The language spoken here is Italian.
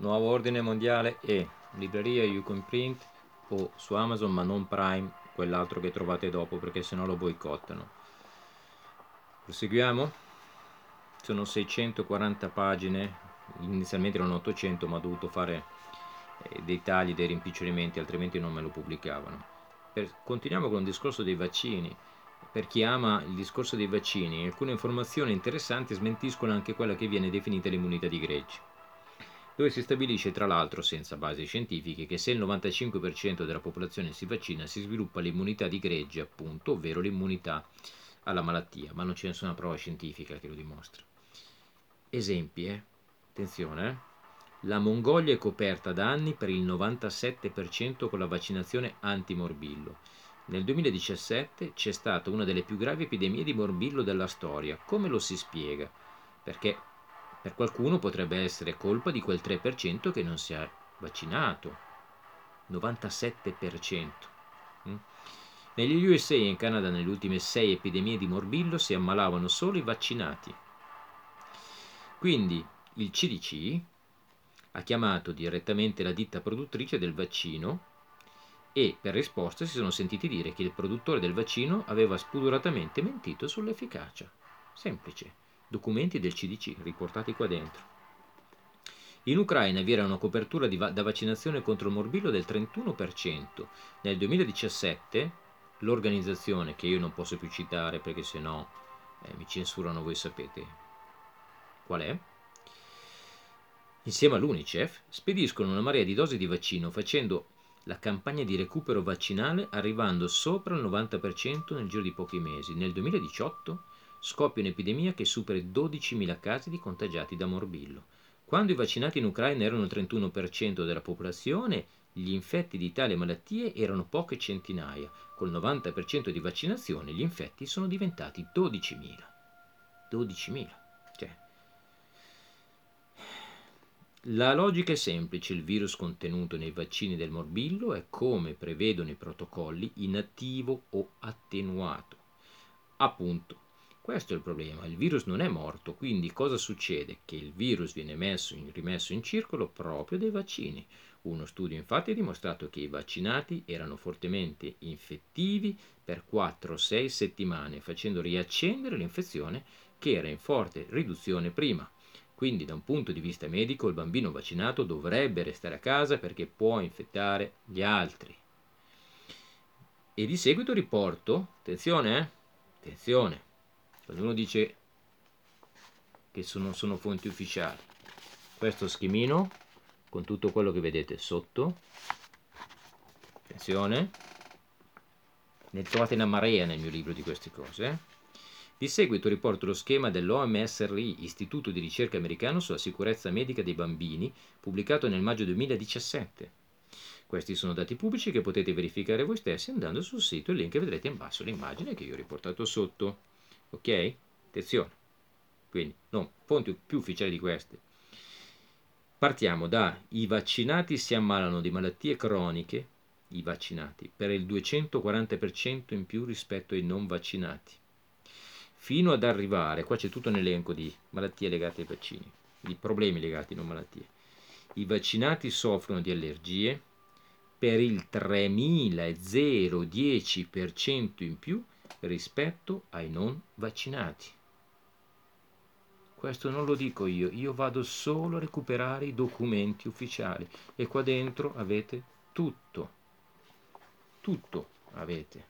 Nuovo Ordine Mondiale e libreria Yukon Print o su Amazon ma non Prime, quell'altro che trovate dopo perché sennò lo boicottano. Proseguiamo? Sono 640 pagine, inizialmente erano 800 ma ho dovuto fare eh, dei tagli, dei rimpicciolimenti, altrimenti non me lo pubblicavano. Per, continuiamo con il discorso dei vaccini. Per chi ama il discorso dei vaccini, alcune informazioni interessanti smentiscono anche quella che viene definita l'immunità di gregge dove si stabilisce tra l'altro senza basi scientifiche che se il 95% della popolazione si vaccina si sviluppa l'immunità di gregge appunto, ovvero l'immunità alla malattia, ma non c'è nessuna prova scientifica che lo dimostra. Esempi, eh? attenzione, eh? la Mongolia è coperta da anni per il 97% con la vaccinazione antimorbillo. Nel 2017 c'è stata una delle più gravi epidemie di morbillo della storia. Come lo si spiega? Perché per qualcuno potrebbe essere colpa di quel 3% che non si è vaccinato. 97%. Mm? Negli USA e in Canada nelle ultime 6 epidemie di morbillo si ammalavano solo i vaccinati. Quindi il CDC ha chiamato direttamente la ditta produttrice del vaccino e per risposta si sono sentiti dire che il produttore del vaccino aveva spudoratamente mentito sull'efficacia. Semplice documenti del CDC riportati qua dentro. In Ucraina vi era una copertura va- da vaccinazione contro il morbillo del 31%. Nel 2017 l'organizzazione, che io non posso più citare perché se no eh, mi censurano, voi sapete qual è, insieme all'UNICEF, spediscono una marea di dosi di vaccino facendo la campagna di recupero vaccinale arrivando sopra il 90% nel giro di pochi mesi. Nel 2018 scoppia un'epidemia che supera i 12.000 casi di contagiati da morbillo. Quando i vaccinati in Ucraina erano il 31% della popolazione, gli infetti di tale malattie erano poche centinaia. Col 90% di vaccinazione gli infetti sono diventati 12.000. 12.000. Cioè. La logica è semplice, il virus contenuto nei vaccini del morbillo è come prevedono i protocolli inattivo o attenuato. Appunto, questo è il problema, il virus non è morto, quindi cosa succede? Che il virus viene in, rimesso in circolo proprio dai vaccini. Uno studio infatti ha dimostrato che i vaccinati erano fortemente infettivi per 4-6 settimane, facendo riaccendere l'infezione che era in forte riduzione prima. Quindi da un punto di vista medico il bambino vaccinato dovrebbe restare a casa perché può infettare gli altri. E di seguito riporto, attenzione, eh? attenzione, uno dice che sono, sono fonti ufficiali. Questo schemino con tutto quello che vedete sotto attenzione ne trovate una marea nel mio libro di queste cose eh? di seguito riporto lo schema dell'OMSRI Istituto di ricerca americano sulla sicurezza medica dei bambini pubblicato nel maggio 2017 questi sono dati pubblici che potete verificare voi stessi andando sul sito il link vedrete in basso l'immagine che io ho riportato sotto ok? Attenzione, quindi non fonti più ufficiali di queste. Partiamo da i vaccinati si ammalano di malattie croniche, i vaccinati, per il 240% in più rispetto ai non vaccinati, fino ad arrivare, qua c'è tutto un elenco di malattie legate ai vaccini, di problemi legati non malattie. I vaccinati soffrono di allergie per il 3010% in più rispetto ai non vaccinati. Questo non lo dico io, io vado solo a recuperare i documenti ufficiali e qua dentro avete tutto, tutto avete.